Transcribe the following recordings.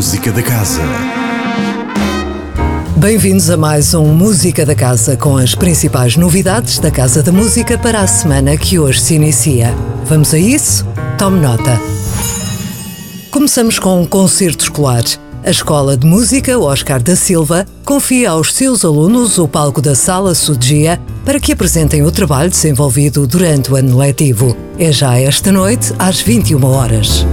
Música da Casa. Bem-vindos a mais um Música da Casa com as principais novidades da Casa da Música para a semana que hoje se inicia. Vamos a isso? Tome nota. Começamos com um concerto escolar. A Escola de Música Oscar da Silva confia aos seus alunos o palco da Sala Sudia para que apresentem o trabalho desenvolvido durante o ano letivo. É já esta noite, às 21 horas.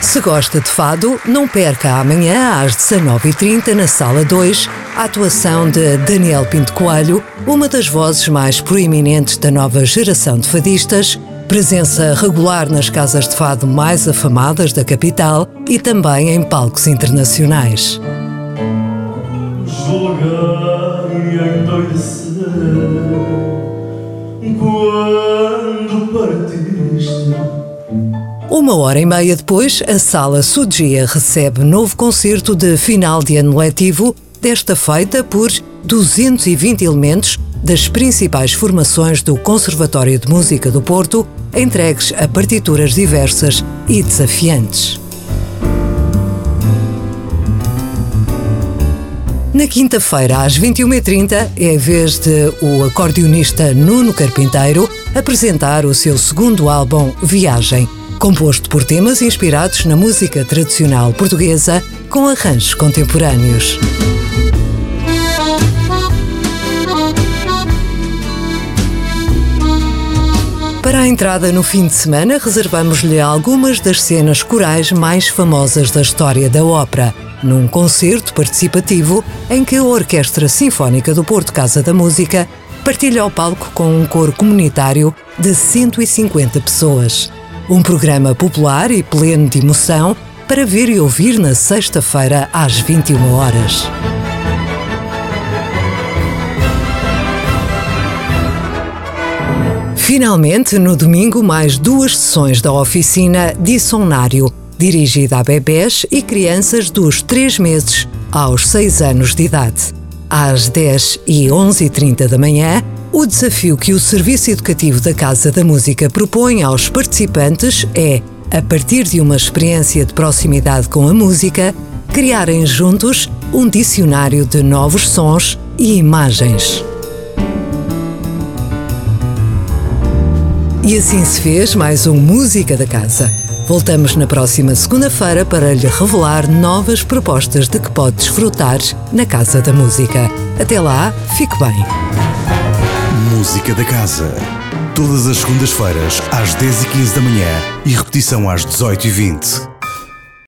Se gosta de fado, não perca amanhã às 19h30 na Sala 2 a atuação de Daniel Pinto Coelho, uma das vozes mais proeminentes da nova geração de fadistas, presença regular nas casas de fado mais afamadas da capital e também em palcos internacionais. Endoidecer quando Uma hora e meia depois, a Sala Sudia recebe novo concerto de final de ano letivo, desta feita por 220 elementos das principais formações do Conservatório de Música do Porto, entregues a partituras diversas e desafiantes. Na quinta-feira, às 21h30, é a vez de o acordeonista Nuno Carpinteiro apresentar o seu segundo álbum Viagem, composto por temas inspirados na música tradicional portuguesa com arranjos contemporâneos. Para a entrada no fim de semana, reservamos-lhe algumas das cenas corais mais famosas da história da ópera, num concerto participativo em que a Orquestra Sinfónica do Porto Casa da Música partilha o palco com um coro comunitário de 150 pessoas. Um programa popular e pleno de emoção para ver e ouvir na sexta-feira às 21 horas. Finalmente, no domingo, mais duas sessões da oficina Dissonário, dirigida a bebés e crianças dos 3 meses aos 6 anos de idade. Às 10 e 11h30 da manhã, o desafio que o Serviço Educativo da Casa da Música propõe aos participantes é, a partir de uma experiência de proximidade com a música, criarem juntos um dicionário de novos sons e imagens. E assim se fez mais um Música da Casa. Voltamos na próxima segunda-feira para lhe revelar novas propostas de que pode desfrutar na Casa da Música. Até lá, fique bem. Música da Casa. Todas as segundas-feiras, às 10h15 da manhã e repetição às 18h20.